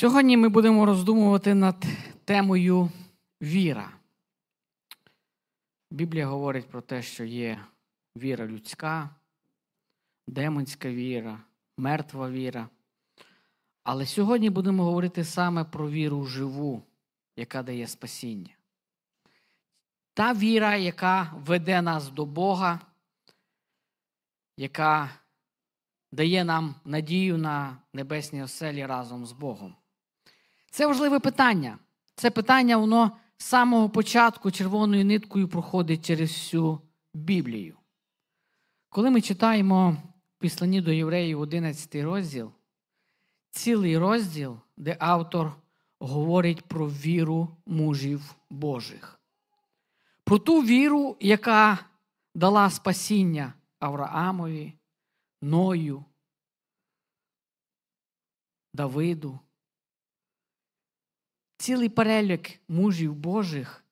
Сьогодні ми будемо роздумувати над темою віра. Біблія говорить про те, що є віра людська, демонська віра, мертва віра. Але сьогодні будемо говорити саме про віру живу, яка дає спасіння. Та віра, яка веде нас до Бога, яка дає нам надію на небесній оселі разом з Богом. Це важливе питання. Це питання, воно з самого початку червоною ниткою проходить через всю Біблію. Коли ми читаємо післані до євреїв 11 розділ, цілий розділ, де автор говорить про віру мужів Божих, про ту віру, яка дала спасіння Авраамові, Ною, Давиду. Цілий перелік мужів Божих,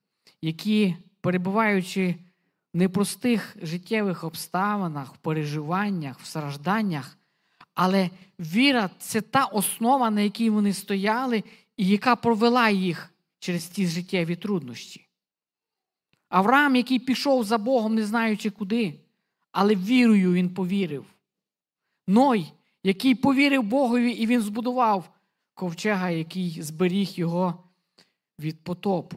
які, перебуваючи в непростих життєвих обставинах, в переживаннях, в стражданнях, але віра це та основа, на якій вони стояли, і яка провела їх через ті життєві труднощі. Авраам, який пішов за Богом, не знаючи куди, але вірою він повірив. Ной, який повірив Богові, і він збудував ковчега, який зберіг його від потопу.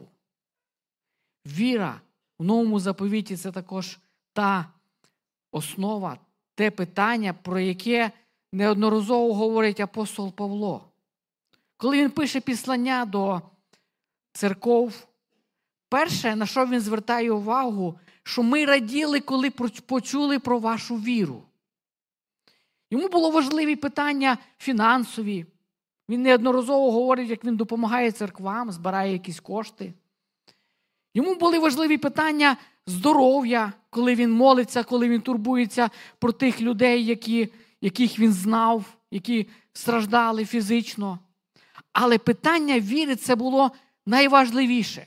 Віра в новому заповіті це також та основа, те питання, про яке неодноразово говорить апостол Павло. Коли він пише післання до церков, перше, на що він звертає увагу, що ми раділи, коли почули про вашу віру. Йому було важливі питання фінансові. Він неодноразово говорить, як він допомагає церквам, збирає якісь кошти. Йому були важливі питання здоров'я, коли він молиться, коли він турбується про тих людей, які, яких він знав, які страждали фізично. Але питання віри це було найважливіше.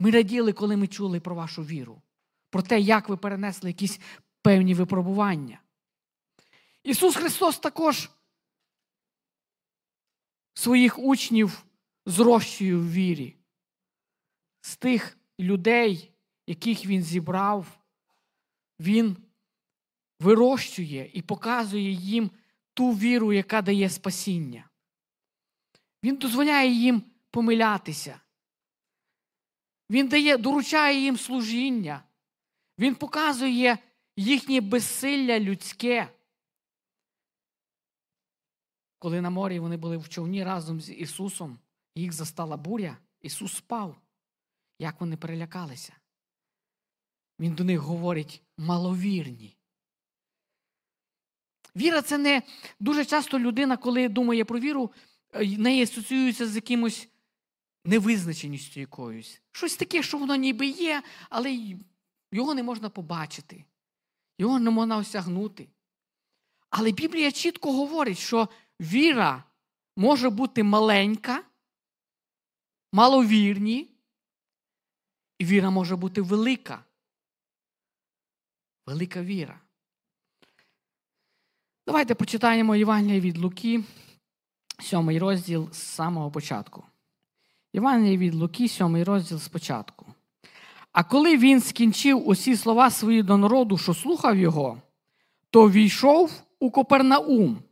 Ми раділи, коли ми чули про вашу віру, про те, як ви перенесли якісь певні випробування. Ісус Христос також своїх учнів зрощує в вірі. З тих людей, яких Він зібрав, Він вирощує і показує їм ту віру, яка дає спасіння. Він дозволяє їм помилятися. Він дає, доручає їм служіння. Він показує їхнє безсилля людське. Коли на морі вони були в човні разом з Ісусом, їх застала буря, Ісус спав. Як вони перелякалися? Він до них говорить маловірні. Віра це не дуже часто людина, коли думає про віру, е, неї асоціюється з якимось невизначеністю якоюсь. Щось таке, що воно ніби є, але його не можна побачити, його не можна осягнути. Але Біблія чітко говорить, що віра може бути маленька, маловірні, і віра може бути велика. Велика віра. Давайте почитаємо Євангелія від Луки, сьомий розділ з самого початку. Євангелія від Луки, сьомий розділ спочатку. А коли він скінчив усі слова свої до народу, що слухав його, то війшов у Копернаум.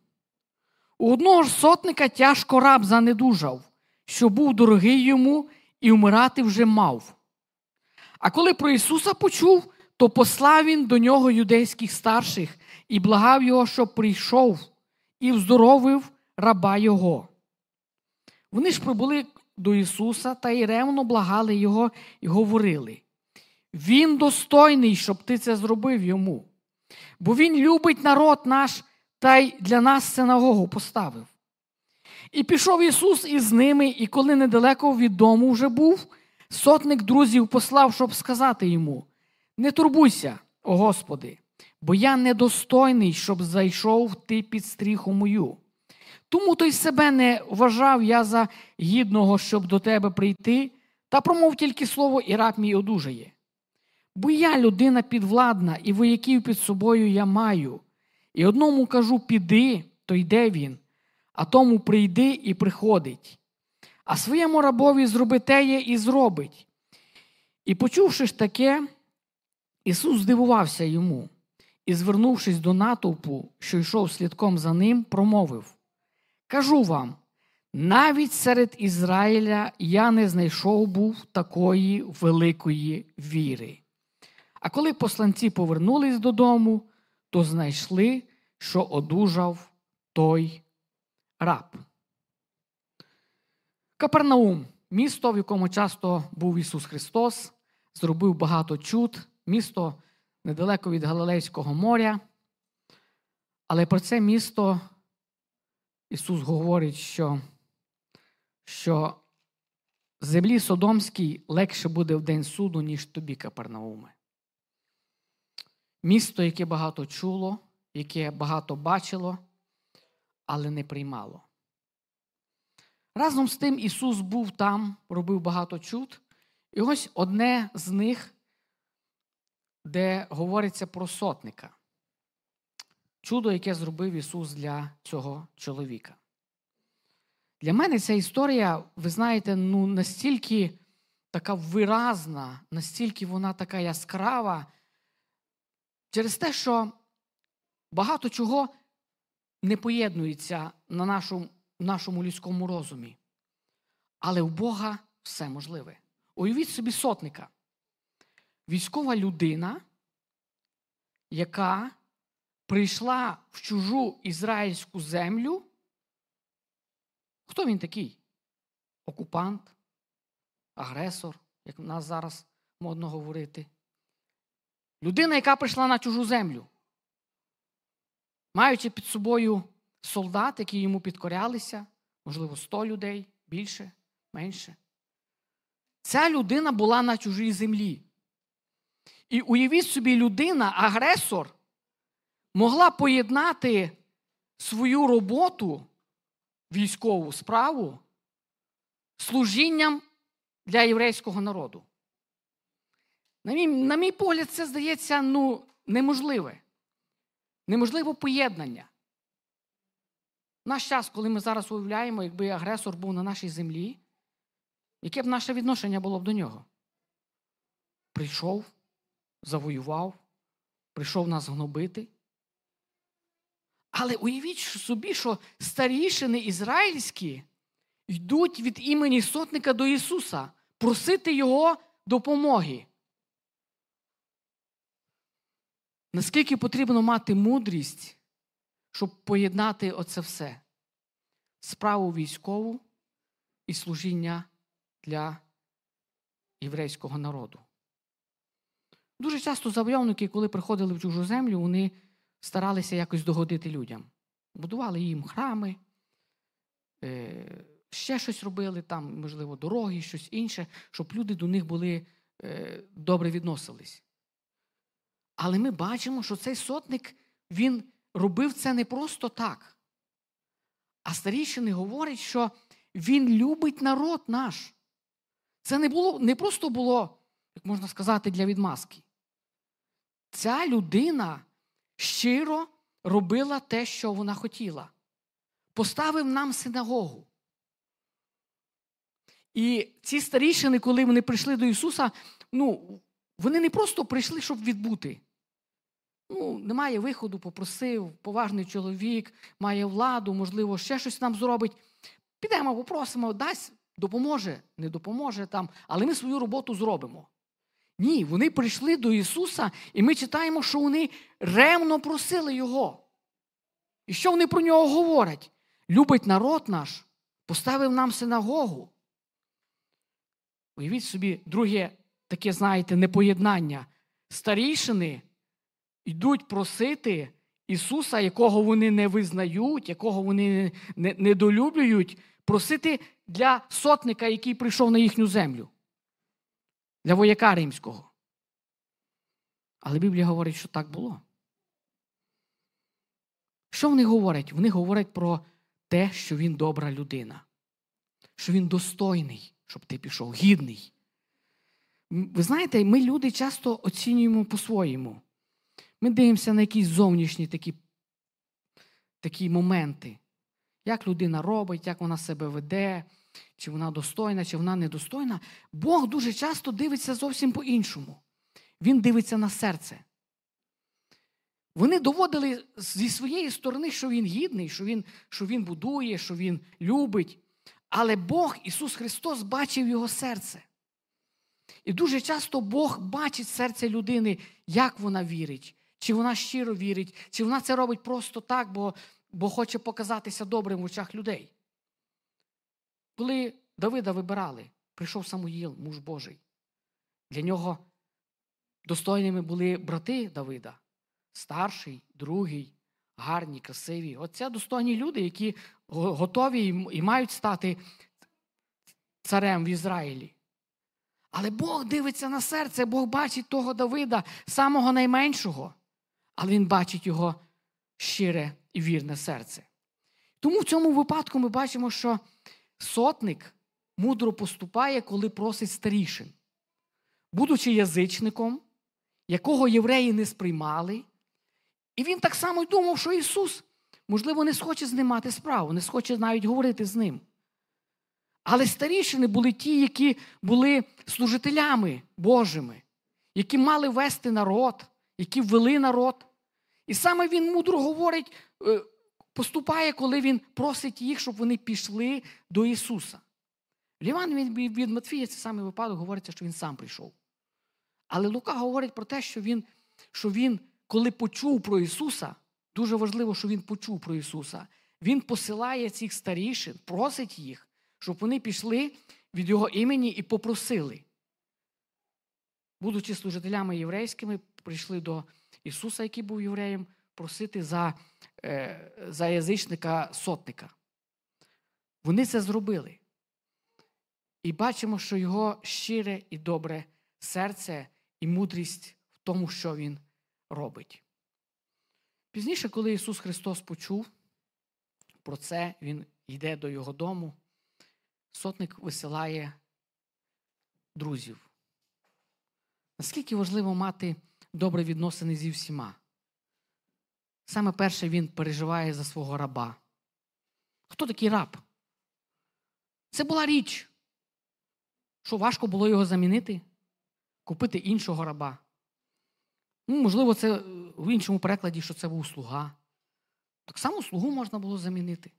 У одного ж сотника тяжко раб занедужав, що був дорогий йому і вмирати вже мав. А коли про Ісуса почув, то послав він до нього юдейських старших і благав його, щоб прийшов і вздоровив раба Його. Вони ж прибули до Ісуса та й ревно благали Його і говорили: Він достойний, щоб ти це зробив йому, бо Він любить народ наш та й для нас синагогу поставив. І пішов Ісус із ними, і коли недалеко від дому вже був, сотник друзів послав, щоб сказати йому: Не турбуйся, о Господи, бо я недостойний, щоб зайшов ти під стріху мою. Тому той себе не вважав я за гідного, щоб до тебе прийти, та промов тільки слово, і раб мій одужає. Бо я людина підвладна, і вояків під собою я маю. І одному кажу, піди, то йде він, а тому прийди і приходить. А своєму рабові зроби теє і зробить. І, почувши ж таке, Ісус здивувався йому і, звернувшись до натовпу, що йшов слідком за ним, промовив: Кажу вам, навіть серед Ізраїля я не знайшов був такої великої віри. А коли посланці повернулись додому, то знайшли, що одужав той раб. Капернаум місто, в якому часто був Ісус Христос, зробив багато чуд, місто недалеко від Галилейського моря. Але про це місто Ісус говорить, що що землі Содомській легше буде в день суду, ніж тобі, Капернауме. Місто, яке багато чуло, яке багато бачило, але не приймало. Разом з тим Ісус був там, робив багато чуд. І ось одне з них, де говориться про сотника. Чудо, яке зробив Ісус для цього чоловіка. Для мене ця історія, ви знаєте, ну настільки така виразна, настільки вона така яскрава, через те, що багато чого не поєднується на нашому, нашому людському розумі. Але у Бога все можливе. Уявіть собі сотника. Військова людина, яка прийшла в чужу ізраїльську землю. Хто він такий? Окупант, агресор, як в нас зараз модно говорити. Людина, яка прийшла на чужу землю, маючи під собою солдат, які йому підкорялися, можливо, 100 людей, більше, менше. Ця людина була на чужій землі. І уявіть собі, людина, агресор, могла поєднати свою роботу військову справу служінням для єврейського народу. На мій, на мій погляд, це здається ну, неможливе. Неможливе поєднання. Наш час, коли ми зараз уявляємо, якби агресор був на нашій землі, яке б наше відношення було б до нього? Прийшов, завоював, прийшов нас гнобити. Але уявіть собі, що старішини ізраїльські йдуть від імені сотника до Ісуса просити Його допомоги. Наскільки потрібно мати мудрість, щоб поєднати оце все? Справу військову і служіння для єврейського народу. Дуже часто завойовники, коли приходили в чужу землю, вони старалися якось догодити людям. Будували їм храми, е, ще щось робили, там, можливо, дороги, щось інше, щоб люди до них були е, добре відносились. Але ми бачимо, що цей сотник він робив це не просто так. А старішини говорять, що він любить народ наш. Це не було, не просто було, як можна сказати, для відмазки. Ця людина щиро робила те, що вона хотіла. Поставив нам синагогу. І ці старішини, коли вони прийшли до Ісуса, ну, вони не просто прийшли, щоб відбути. Ну, Немає виходу, попросив, поважний чоловік, має владу, можливо, ще щось нам зробить. Підемо, попросимо, дасть, допоможе, не допоможе там, але ми свою роботу зробимо. Ні, вони прийшли до Ісуса, і ми читаємо, що вони ревно просили Його. І що вони про нього говорять? Любить народ наш, поставив нам синагогу. Уявіть собі, друге таке, знаєте, непоєднання. Старішини йдуть просити Ісуса, якого вони не визнають, якого вони недолюблюють, просити для сотника, який прийшов на їхню землю для вояка римського. Але Біблія говорить, що так було. Що вони говорять? Вони говорять про те, що він добра людина, що він достойний, щоб ти пішов, гідний. Ви знаєте, ми люди часто оцінюємо по-своєму. Ми дивимося на якісь зовнішні такі такі моменти. як людина робить, як вона себе веде, чи вона достойна, чи вона недостойна. Бог дуже часто дивиться зовсім по-іншому. Він дивиться на серце. Вони доводили зі своєї сторони, що він гідний, що він, що він будує, що він любить. Але Бог, Ісус Христос, бачив його серце. І дуже часто Бог бачить серце людини, як вона вірить, чи вона щиро вірить, чи вона це робить просто так, бо, бо хоче показатися добрим в очах людей. Коли Давида вибирали, прийшов Самуїл, муж Божий. Для нього достойними були брати Давида, старший, другий, гарні, красиві. Оце достойні люди, які готові і мають стати царем в Ізраїлі. Але Бог дивиться на серце, Бог бачить того Давида, самого найменшого, але Він бачить його щире і вірне серце. Тому в цьому випадку ми бачимо, що сотник мудро поступає, коли просить старішин. Будучи язичником, якого євреї не сприймали, і він так само й думав, що Ісус, можливо, не схоче з ним мати справу, не схоче навіть говорити з ним. Але старішини були ті, які були служителями Божими, які мали вести народ, які ввели народ. І саме він мудро говорить, е, поступає, коли він просить їх, щоб вони пішли до Ісуса. В Іван від Матфія це саме випадок говориться, що він сам прийшов. Але Лука говорить про те, що він, що він, коли почув про Ісуса, дуже важливо, що він почув про Ісуса, Він посилає цих старішин, просить їх, щоб вони пішли від Його імені і попросили. Будучи служителями єврейськими, прийшли до Ісуса, який був євреєм, просити за, е, за язичника сотника. Вони це зробили. І бачимо, що його щире і добре серце і мудрість в тому, що він робить. Пізніше, коли Ісус Христос почув про це, Він йде до Його дому, сотник висилає друзів. Наскільки важливо мати добре відносини зі всіма? Саме перше він переживає за свого раба. Хто такий раб? Це була річ, що важко було його замінити, купити іншого раба. Ну, Можливо, це в іншому перекладі, що це був слуга. Так само слугу можна було замінити.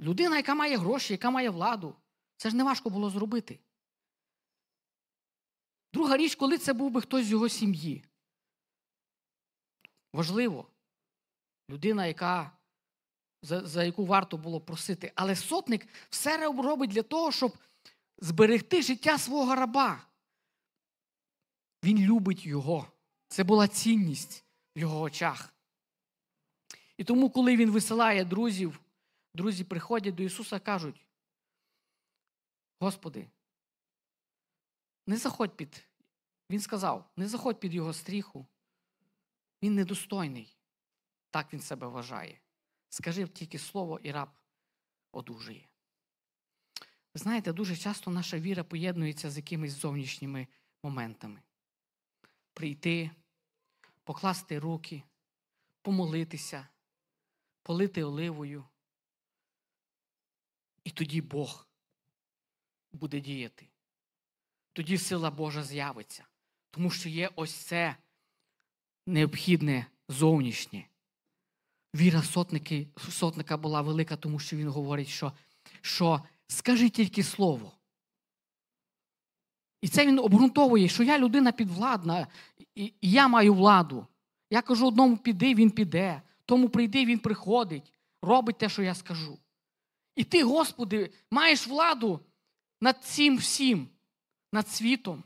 Людина, яка має гроші, яка має владу, це ж не важко було зробити. Друга річ, коли це був би хтось з його сім'ї. Важливо. Людина, яка, за, за яку варто було просити. Але сотник все робить для того, щоб зберегти життя свого раба. Він любить його. Це була цінність в його очах. І тому, коли він висилає друзів, друзі приходять до Ісуса і кажуть: Господи, не заходь під. Він сказав, не заходь під його стріху. Він недостойний. Так він себе вважає. Скажи тільки слово, і раб одужує. Ви знаєте, дуже часто наша віра поєднується з якимись зовнішніми моментами. Прийти, покласти руки, помолитися, полити оливою. І тоді Бог буде діяти. Тоді сила Божа з'явиться. Тому що є ось це необхідне зовнішнє. Віра сотники, сотника була велика, тому що він говорить, що, що скажи тільки слово. І це він обґрунтовує, що я людина підвладна, і я маю владу. Я кажу одному піди, він піде, тому прийди, він приходить, робить те, що я скажу. І ти, Господи, маєш владу над цим всім, над світом,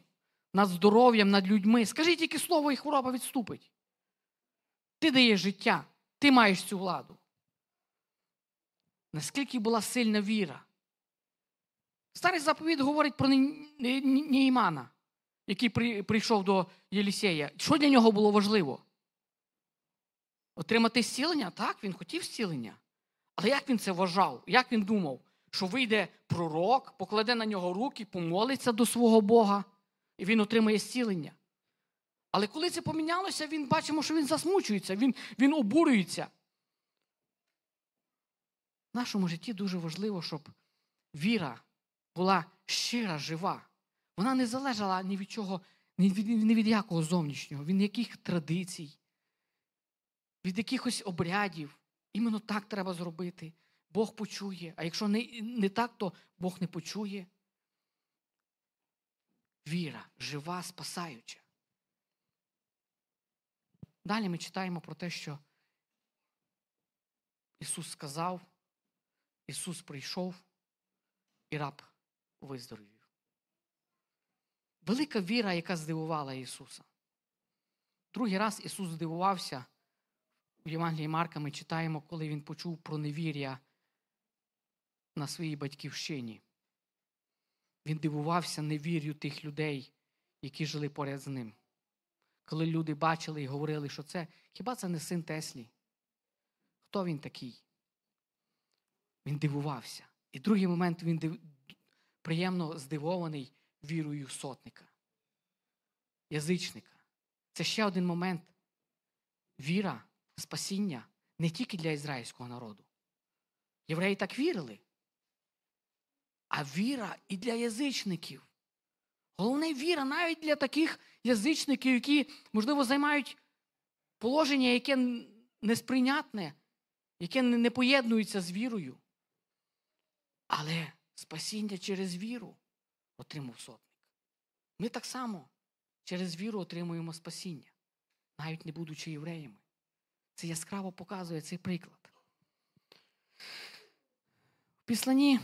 над здоров'ям, над людьми. Скажи тільки слово, і хвороба відступить. Ти даєш життя, ти маєш цю владу. Наскільки була сильна віра? Старий заповіт говорить про Неймана, який прийшов до Єлісея. Що для нього було важливо? Отримати зцілення? Так, він хотів зцілення. Але як він це вважав? Як він думав, що вийде пророк, покладе на нього руки, помолиться до свого Бога, і він отримає зцілення? Але коли це помінялося, він бачимо, що він засмучується, він, він обурюється. В нашому житті дуже важливо, щоб віра була щира, жива. Вона не залежала ні від чого, ні від, ні від якого зовнішнього, від яких традицій, від якихось обрядів. Іменно так треба зробити. Бог почує. А якщо не, не так, то Бог не почує. Віра, жива, спасаюча. Далі ми читаємо про те, що Ісус сказав, Ісус прийшов, і раб виздоровів. Велика віра, яка здивувала Ісуса. Другий раз Ісус здивувався. В Євангелії Марка ми читаємо, коли Він почув про невір'я на своїй батьківщині. Він дивувався невір'ю тих людей, які жили поряд з ним. Коли люди бачили і говорили, що це хіба це не син Теслі? Хто він такий? Він дивувався. І другий момент він див... приємно здивований вірою сотника, язичника. Це ще один момент. Віра, спасіння не тільки для ізраїльського народу. Євреї так вірили, а віра і для язичників. Головне віра навіть для таких язичників, які, можливо, займають положення, яке несприйнятне, яке не поєднується з вірою. Але спасіння через віру отримав сотник. Ми так само через віру отримуємо спасіння, навіть не будучи євреями. Це яскраво показує цей приклад. В післанні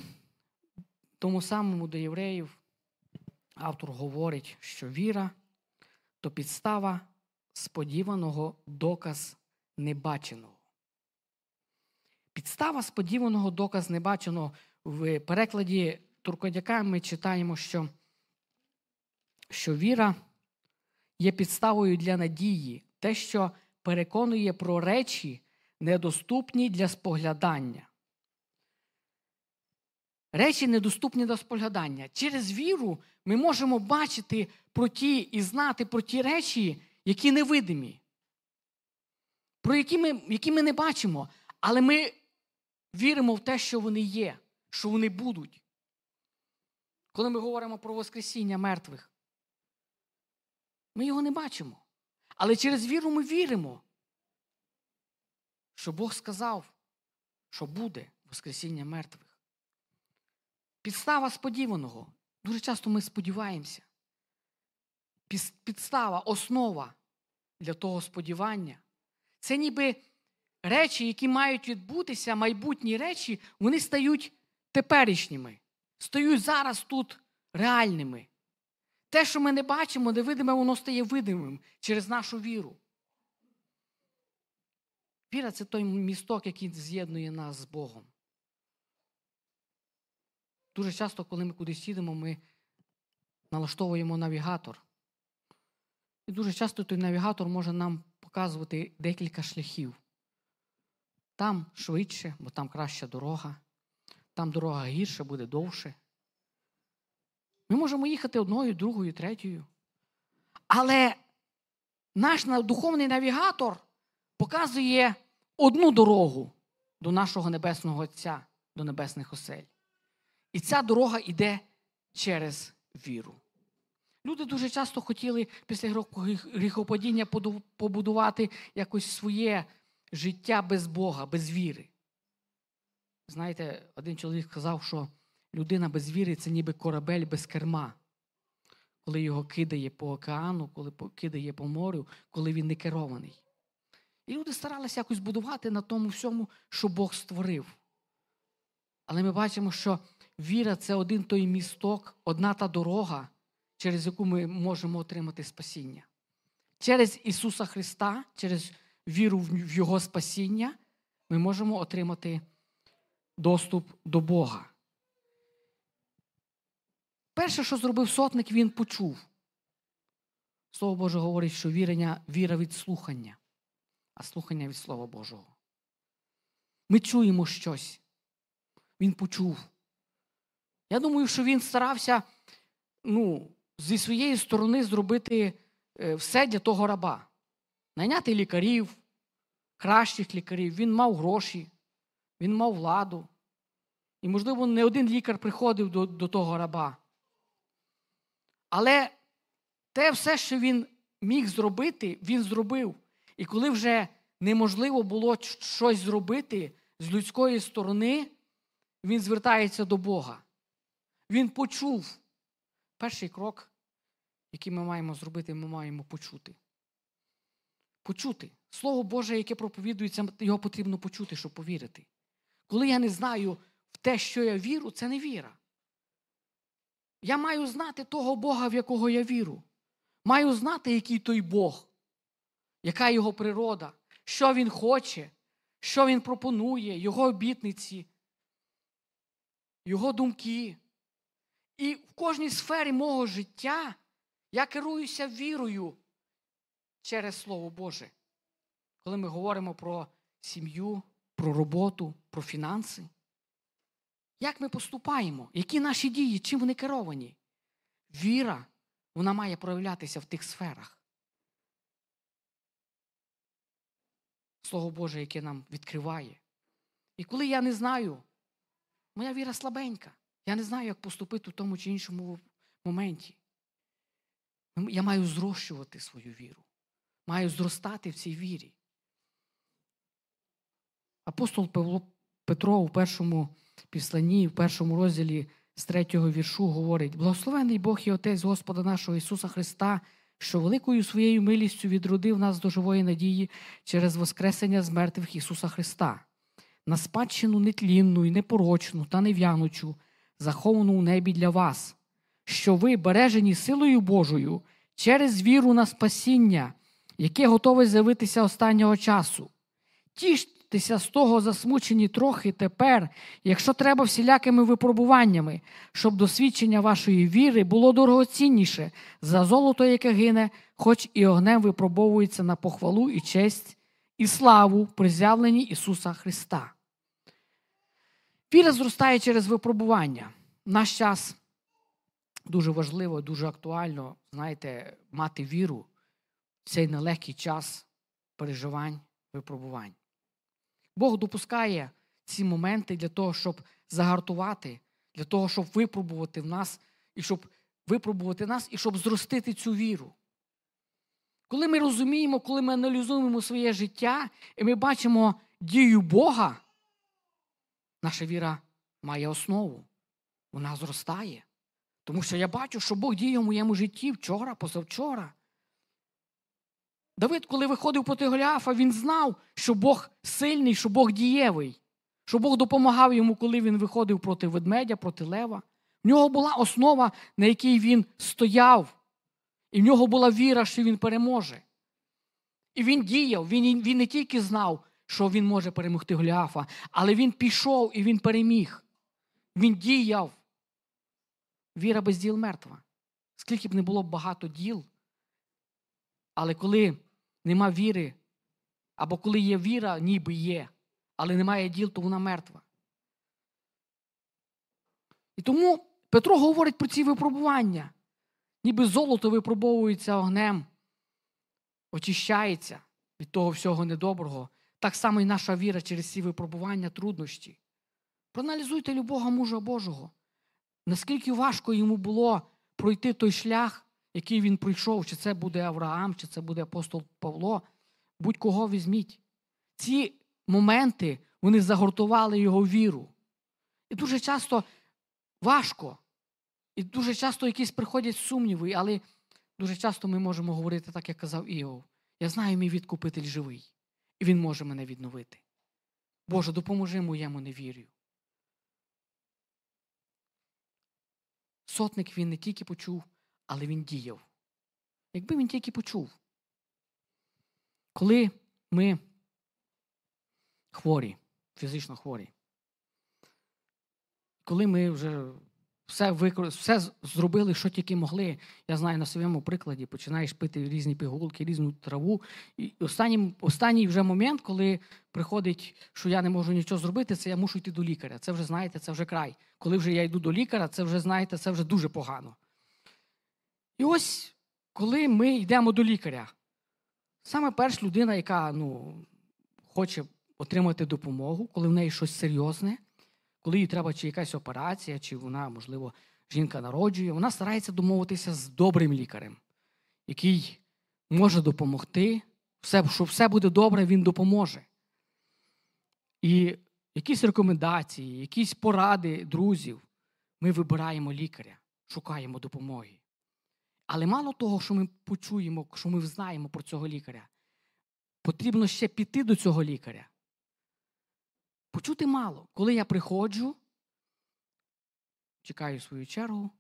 тому самому до євреїв автор говорить, що віра то підстава сподіваного доказ небаченого. Підстава сподіваного доказ небаченого в перекладі Туркодяка ми читаємо, що, що віра є підставою для надії, те, що переконує про речі, недоступні для споглядання. Речі недоступні до споглядання. Через віру ми можемо бачити про ті і знати про ті речі, які невидимі, про які ми, які ми не бачимо, але ми віримо в те, що вони є, що вони будуть. Коли ми говоримо про Воскресіння мертвих, ми його не бачимо. Але через віру ми віримо, що Бог сказав, що буде Воскресіння мертвих. Підстава сподіваного. Дуже часто ми сподіваємося. Підстава, основа для того сподівання. Це ніби речі, які мають відбутися, майбутні речі, вони стають теперішніми, стають зараз тут реальними. Те, що ми не бачимо, невидиме, воно стає видимим через нашу віру. Віра це той місток, який з'єднує нас з Богом. Дуже часто, коли ми кудись їдемо, ми налаштовуємо навігатор. І дуже часто той навігатор може нам показувати декілька шляхів. Там швидше, бо там краща дорога, там дорога гірша, буде довше. Ми можемо їхати одною, другою, третьою. Але наш духовний навігатор показує одну дорогу до нашого Небесного Отця, до небесних осель. І ця дорога йде через віру. Люди дуже часто хотіли після гріхопадіння побудувати якось своє життя без Бога, без віри. Знаєте, один чоловік сказав, що людина без віри це ніби корабель без керма. Коли його кидає по океану, коли кидає по морю, коли він не керований. І люди старалися якось будувати на тому всьому, що Бог створив. Але ми бачимо, що віра це один той місток, одна та дорога, через яку ми можемо отримати спасіння. Через Ісуса Христа, через віру в Його спасіння, ми можемо отримати доступ до Бога. Перше, що зробив сотник, він почув. Слово Боже говорить, що вірення, віра від слухання, а слухання від Слова Божого. Ми чуємо щось. Він почув. Я думаю, що він старався ну, зі своєї сторони зробити е, все для того раба. Найняти лікарів, кращих лікарів. Він мав гроші, він мав владу, І, можливо, не один лікар приходив до, до того раба. Але те все, що він міг зробити, він зробив. І коли вже неможливо було щось зробити з людської сторони, він звертається до Бога. Він почув. Перший крок, який ми маємо зробити, ми маємо почути. Почути. Слово Боже, яке проповідується, його потрібно почути, щоб повірити. Коли я не знаю в те, що я вірю, це не віра. Я маю знати того Бога, в якого я віру. Маю знати, який той Бог, яка його природа, що він хоче, що він пропонує, його обітниці, його думки. І в кожній сфері мого життя я керуюся вірою через Слово Боже. Коли ми говоримо про сім'ю, про роботу, про фінанси, як ми поступаємо? Які наші дії, чим вони керовані? Віра, вона має проявлятися в тих сферах. Слово Боже, яке нам відкриває. І коли я не знаю, моя віра слабенька. Я не знаю, як поступити в тому чи іншому моменті. Я маю зрощувати свою віру. Маю зростати в цій вірі. Апостол Павло Петро у першому післанні, в першому розділі з третього віршу говорить: Благословений Бог і Отець Господа нашого Ісуса Христа, що великою своєю милістю відродив нас до живої надії через Воскресення з мертвих Ісуса Христа, на спадщину нетлінну і непорочну та нев'янучу, заховану у небі для вас, що ви, бережені силою Божою, через віру на спасіння, яке готове з'явитися останнього часу. Тіштеся з того засмучені трохи тепер, якщо треба всілякими випробуваннями, щоб досвідчення вашої віри було дорогоцінніше за золото, яке гине, хоч і огнем випробовується на похвалу і честь і славу при з'явленні Ісуса Христа. Віра зростає через випробування. В наш час дуже важливо, дуже актуально, знаєте, мати віру в цей нелегкий час переживань, випробувань. Бог допускає ці моменти для того, щоб загартувати, для того, щоб випробувати в нас, і щоб випробувати нас, і щоб зростити цю віру. Коли ми розуміємо, коли ми аналізуємо своє життя, і ми бачимо дію Бога, наша віра має основу. Вона зростає. Тому що я бачу, що Бог діє в моєму житті вчора, позавчора. Давид, коли виходив проти Голіафа, він знав, що Бог сильний, що Бог дієвий, що Бог допомагав йому, коли він виходив проти ведмедя, проти лева. В нього була основа, на якій він стояв, і в нього була віра, що він переможе. І він діяв, він він не тільки знав, що він може перемогти Голіафа, але він пішов і він переміг. Він діяв. Віра без діл мертва. Скільки б не було багато діл, але коли нема віри, або коли є віра, ніби є, але немає діл, то вона мертва. І тому Петро говорить про ці випробування. Ніби золото випробовується огнем, очищається від того всього недоброго. Так само і наша віра через ці випробування, труднощі. Проаналізуйте любого мужа Божого. Наскільки важко йому було пройти той шлях, який він пройшов, чи це буде Авраам, чи це буде апостол Павло, будь-кого візьміть. Ці моменти вони загортували його віру. І дуже часто важко, і дуже часто якісь приходять сумніви, але дуже часто ми можемо говорити, так як казав Іов. Я знаю, мій відкупитель живий, і він може мене відновити. Боже, допоможи моєму невір'ю. Сотник він не тільки почув, але він діяв. Якби він тільки почув, коли ми хворі, фізично хворі, коли ми вже все викор... все зробили, що тільки могли. Я знаю на своєму прикладі, починаєш пити різні пігулки, різну траву. І останній, останній вже момент, коли приходить, що я не можу нічого зробити, це я мушу йти до лікаря. Це вже знаєте, це вже край. Коли вже я йду до лікаря, це вже знаєте, це вже дуже погано. І ось коли ми йдемо до лікаря, саме перша людина, яка ну, хоче отримати допомогу, коли в неї щось серйозне коли їй треба чи якась операція, чи вона, можливо, жінка народжує, вона старається домовитися з добрим лікарем, який може допомогти, все, що все буде добре, він допоможе. І якісь рекомендації, якісь поради друзів, ми вибираємо лікаря, шукаємо допомоги. Але мало того, що ми почуємо, що ми знаємо про цього лікаря, потрібно ще піти до цього лікаря. Почути мало. Коли я приходжу, чекаю свою чергу,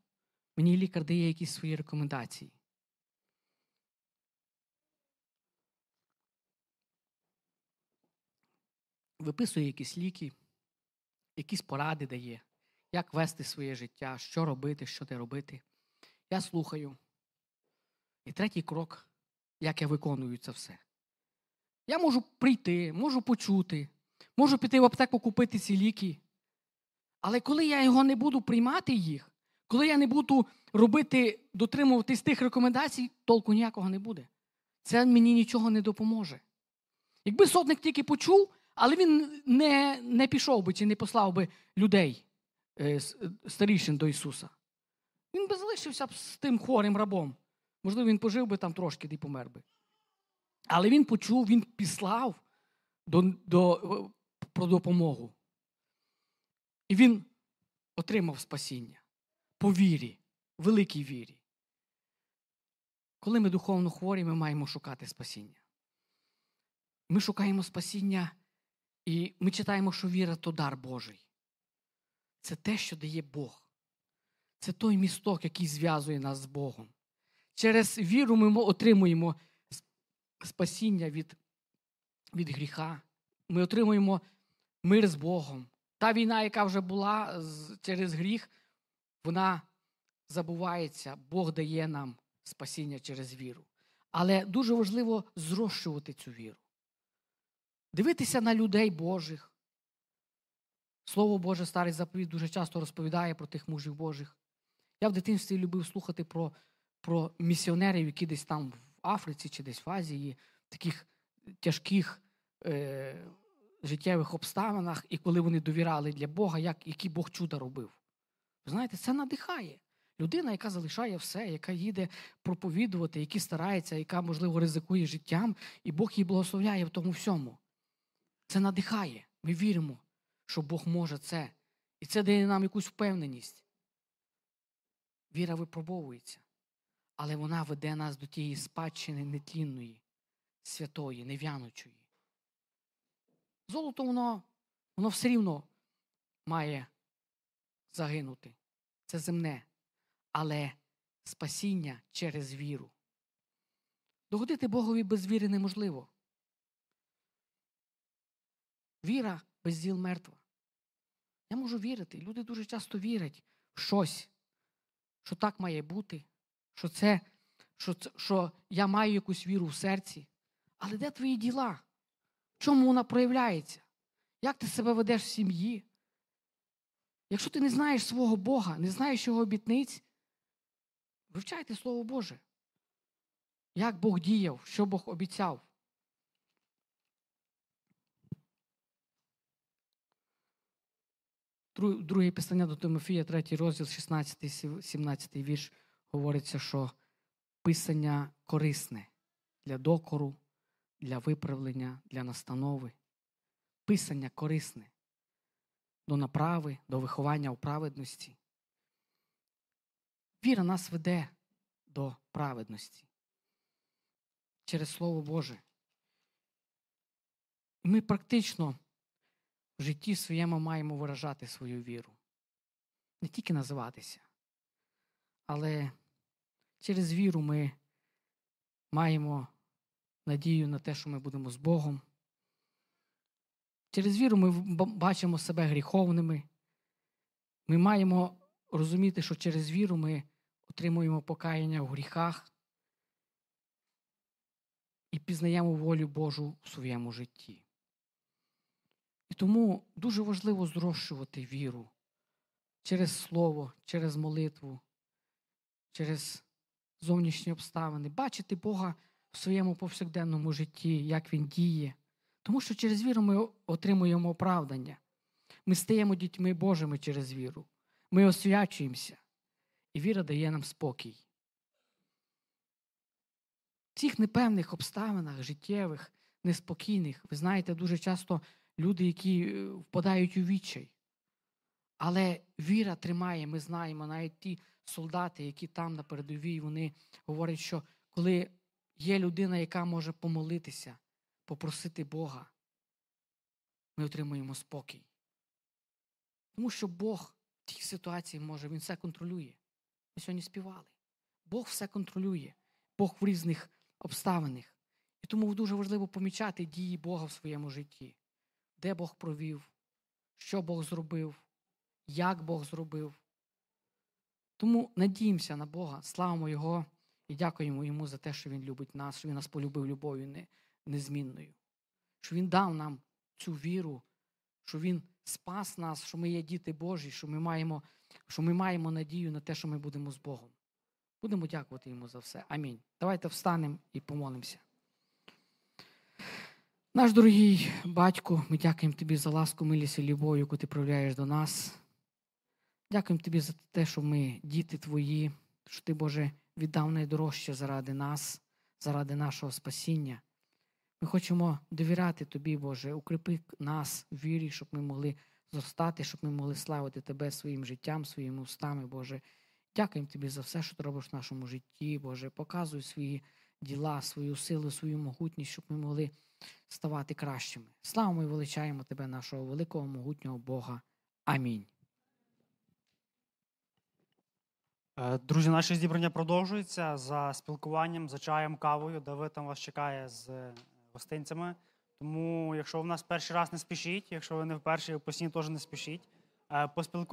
мені лікар дає якісь свої рекомендації. Виписує якісь ліки, якісь поради дає, як вести своє життя, що робити, що не робити. Я слухаю. І третій крок, як я виконую це все. Я можу прийти, можу почути, можу піти в аптеку купити ці ліки. Але коли я його не буду приймати їх, коли я не буду робити, дотримуватись тих рекомендацій, толку ніякого не буде. Це мені нічого не допоможе. Якби сотник тільки почув, але він не не пішов би чи не послав би людей е, старішин до Ісуса, він би залишився б з тим хворим рабом. Можливо, він пожив би там трошки і помер би. Але він почув, він післав до, до, про допомогу. І він отримав спасіння по вірі, великій вірі. Коли ми духовно хворі, ми маємо шукати спасіння. Ми шукаємо спасіння, і ми читаємо, що віра то дар Божий. Це те, що дає Бог. Це той місток, який зв'язує нас з Богом. Через віру ми отримуємо спасіння від від гріха. Ми отримуємо мир з Богом. Та війна, яка вже була через гріх, вона забувається, Бог дає нам спасіння через віру. Але дуже важливо зрощувати цю віру. Дивитися на людей Божих. Слово Боже, старий заповідь дуже часто розповідає про тих мужів Божих. Я в дитинстві любив слухати про про місіонерів, які десь там в Африці чи десь в Азії, таких тяжких е, життєвих обставинах, і коли вони довіряли для Бога, як, які Бог чуда робив. Ви знаєте, це надихає. Людина, яка залишає все, яка їде проповідувати, яка старається, яка, можливо, ризикує життям, і Бог її благословляє в тому всьому. Це надихає. Ми віримо, що Бог може це. І це дає нам якусь впевненість. Віра випробовується, але вона веде нас до тієї спадщини нетлінної, святої, нев'янучої. Золото воно, воно все рівно має загинути. Це земне. Але спасіння через віру. Догодити Богові без віри неможливо. Віра без діл мертва. Я можу вірити. Люди дуже часто вірять в щось, що так має бути, що це, що, що я маю якусь віру в серці. Але де твої діла? Чому вона проявляється? Як ти себе ведеш в сім'ї? Якщо ти не знаєш свого Бога, не знаєш його обітниць, вивчайте Слово Боже. Як Бог діяв, що Бог обіцяв. Друге писання до Тимофія, 3 розділ, 16, 17 вірш, говориться, що писання корисне для докору, для виправлення, для настанови. Писання корисне до направи, до виховання у праведності. Віра нас веде до праведності через Слово Боже. Ми практично в житті своєму маємо виражати свою віру. Не тільки називатися, але через віру ми маємо надію на те, що ми будемо з Богом. Через віру ми бачимо себе гріховними. Ми маємо розуміти, що через віру ми отримуємо покаяння в гріхах і пізнаємо волю Божу в своєму житті. І тому дуже важливо зрощувати віру через слово, через молитву, через зовнішні обставини, бачити Бога своєму повсякденному житті, як Він діє. Тому що через віру ми отримуємо оправдання. ми стаємо дітьми Божими через віру. Ми освячуємося. І віра дає нам спокій. В цих непевних обставинах, життєвих, неспокійних, ви знаєте, дуже часто люди, які е, впадають у відчай. Але віра тримає, ми знаємо, навіть ті солдати, які там на передовій, вони говорять, що коли є людина, яка може помолитися, попросити Бога, ми отримуємо спокій. Тому що Бог в тій ситуації може, Він все контролює. Ми сьогодні співали. Бог все контролює, Бог в різних обставинах. І тому дуже важливо помічати дії Бога в своєму житті, де Бог провів, що Бог зробив, як Бог зробив. Тому надіємося на Бога, славимо Його і дякуємо Йому за те, що Він любить нас, що Він нас полюбив любов'ю незмінною, що Він дав нам цю віру, що Він спас нас, що ми є діти Божі, що ми маємо, що ми маємо надію на те, що ми будемо з Богом. Будемо дякувати Йому за все. Амінь. Давайте встанемо і помолимося. Наш дорогий батько, ми дякуємо тобі за ласку, милість і любов, яку ти проявляєш до нас. Дякуємо тобі за те, що ми діти твої, що ти, Боже, віддав найдорожче заради нас, заради нашого спасіння. Ми хочемо довіряти тобі, Боже, укріпи нас в вірі, щоб ми могли зростати, щоб ми могли славити Тебе своїм життям, своїми устами, Боже. Дякуємо тобі за все, що ти робиш в нашому житті, Боже. Показуй свої діла, свою силу, свою могутність, щоб ми могли ставати кращими. Славимо і величаємо Тебе, нашого великого могутнього Бога. Амінь. Е, Друзі, наше зібрання продовжується за спілкуванням, за чаєм, кавою. Давид там вас чекає з е, гостинцями. Тому, якщо ви в нас перший раз не спішіть, якщо ви не вперше, постійно теж не спішіть. Е, Поспілкуйтесь.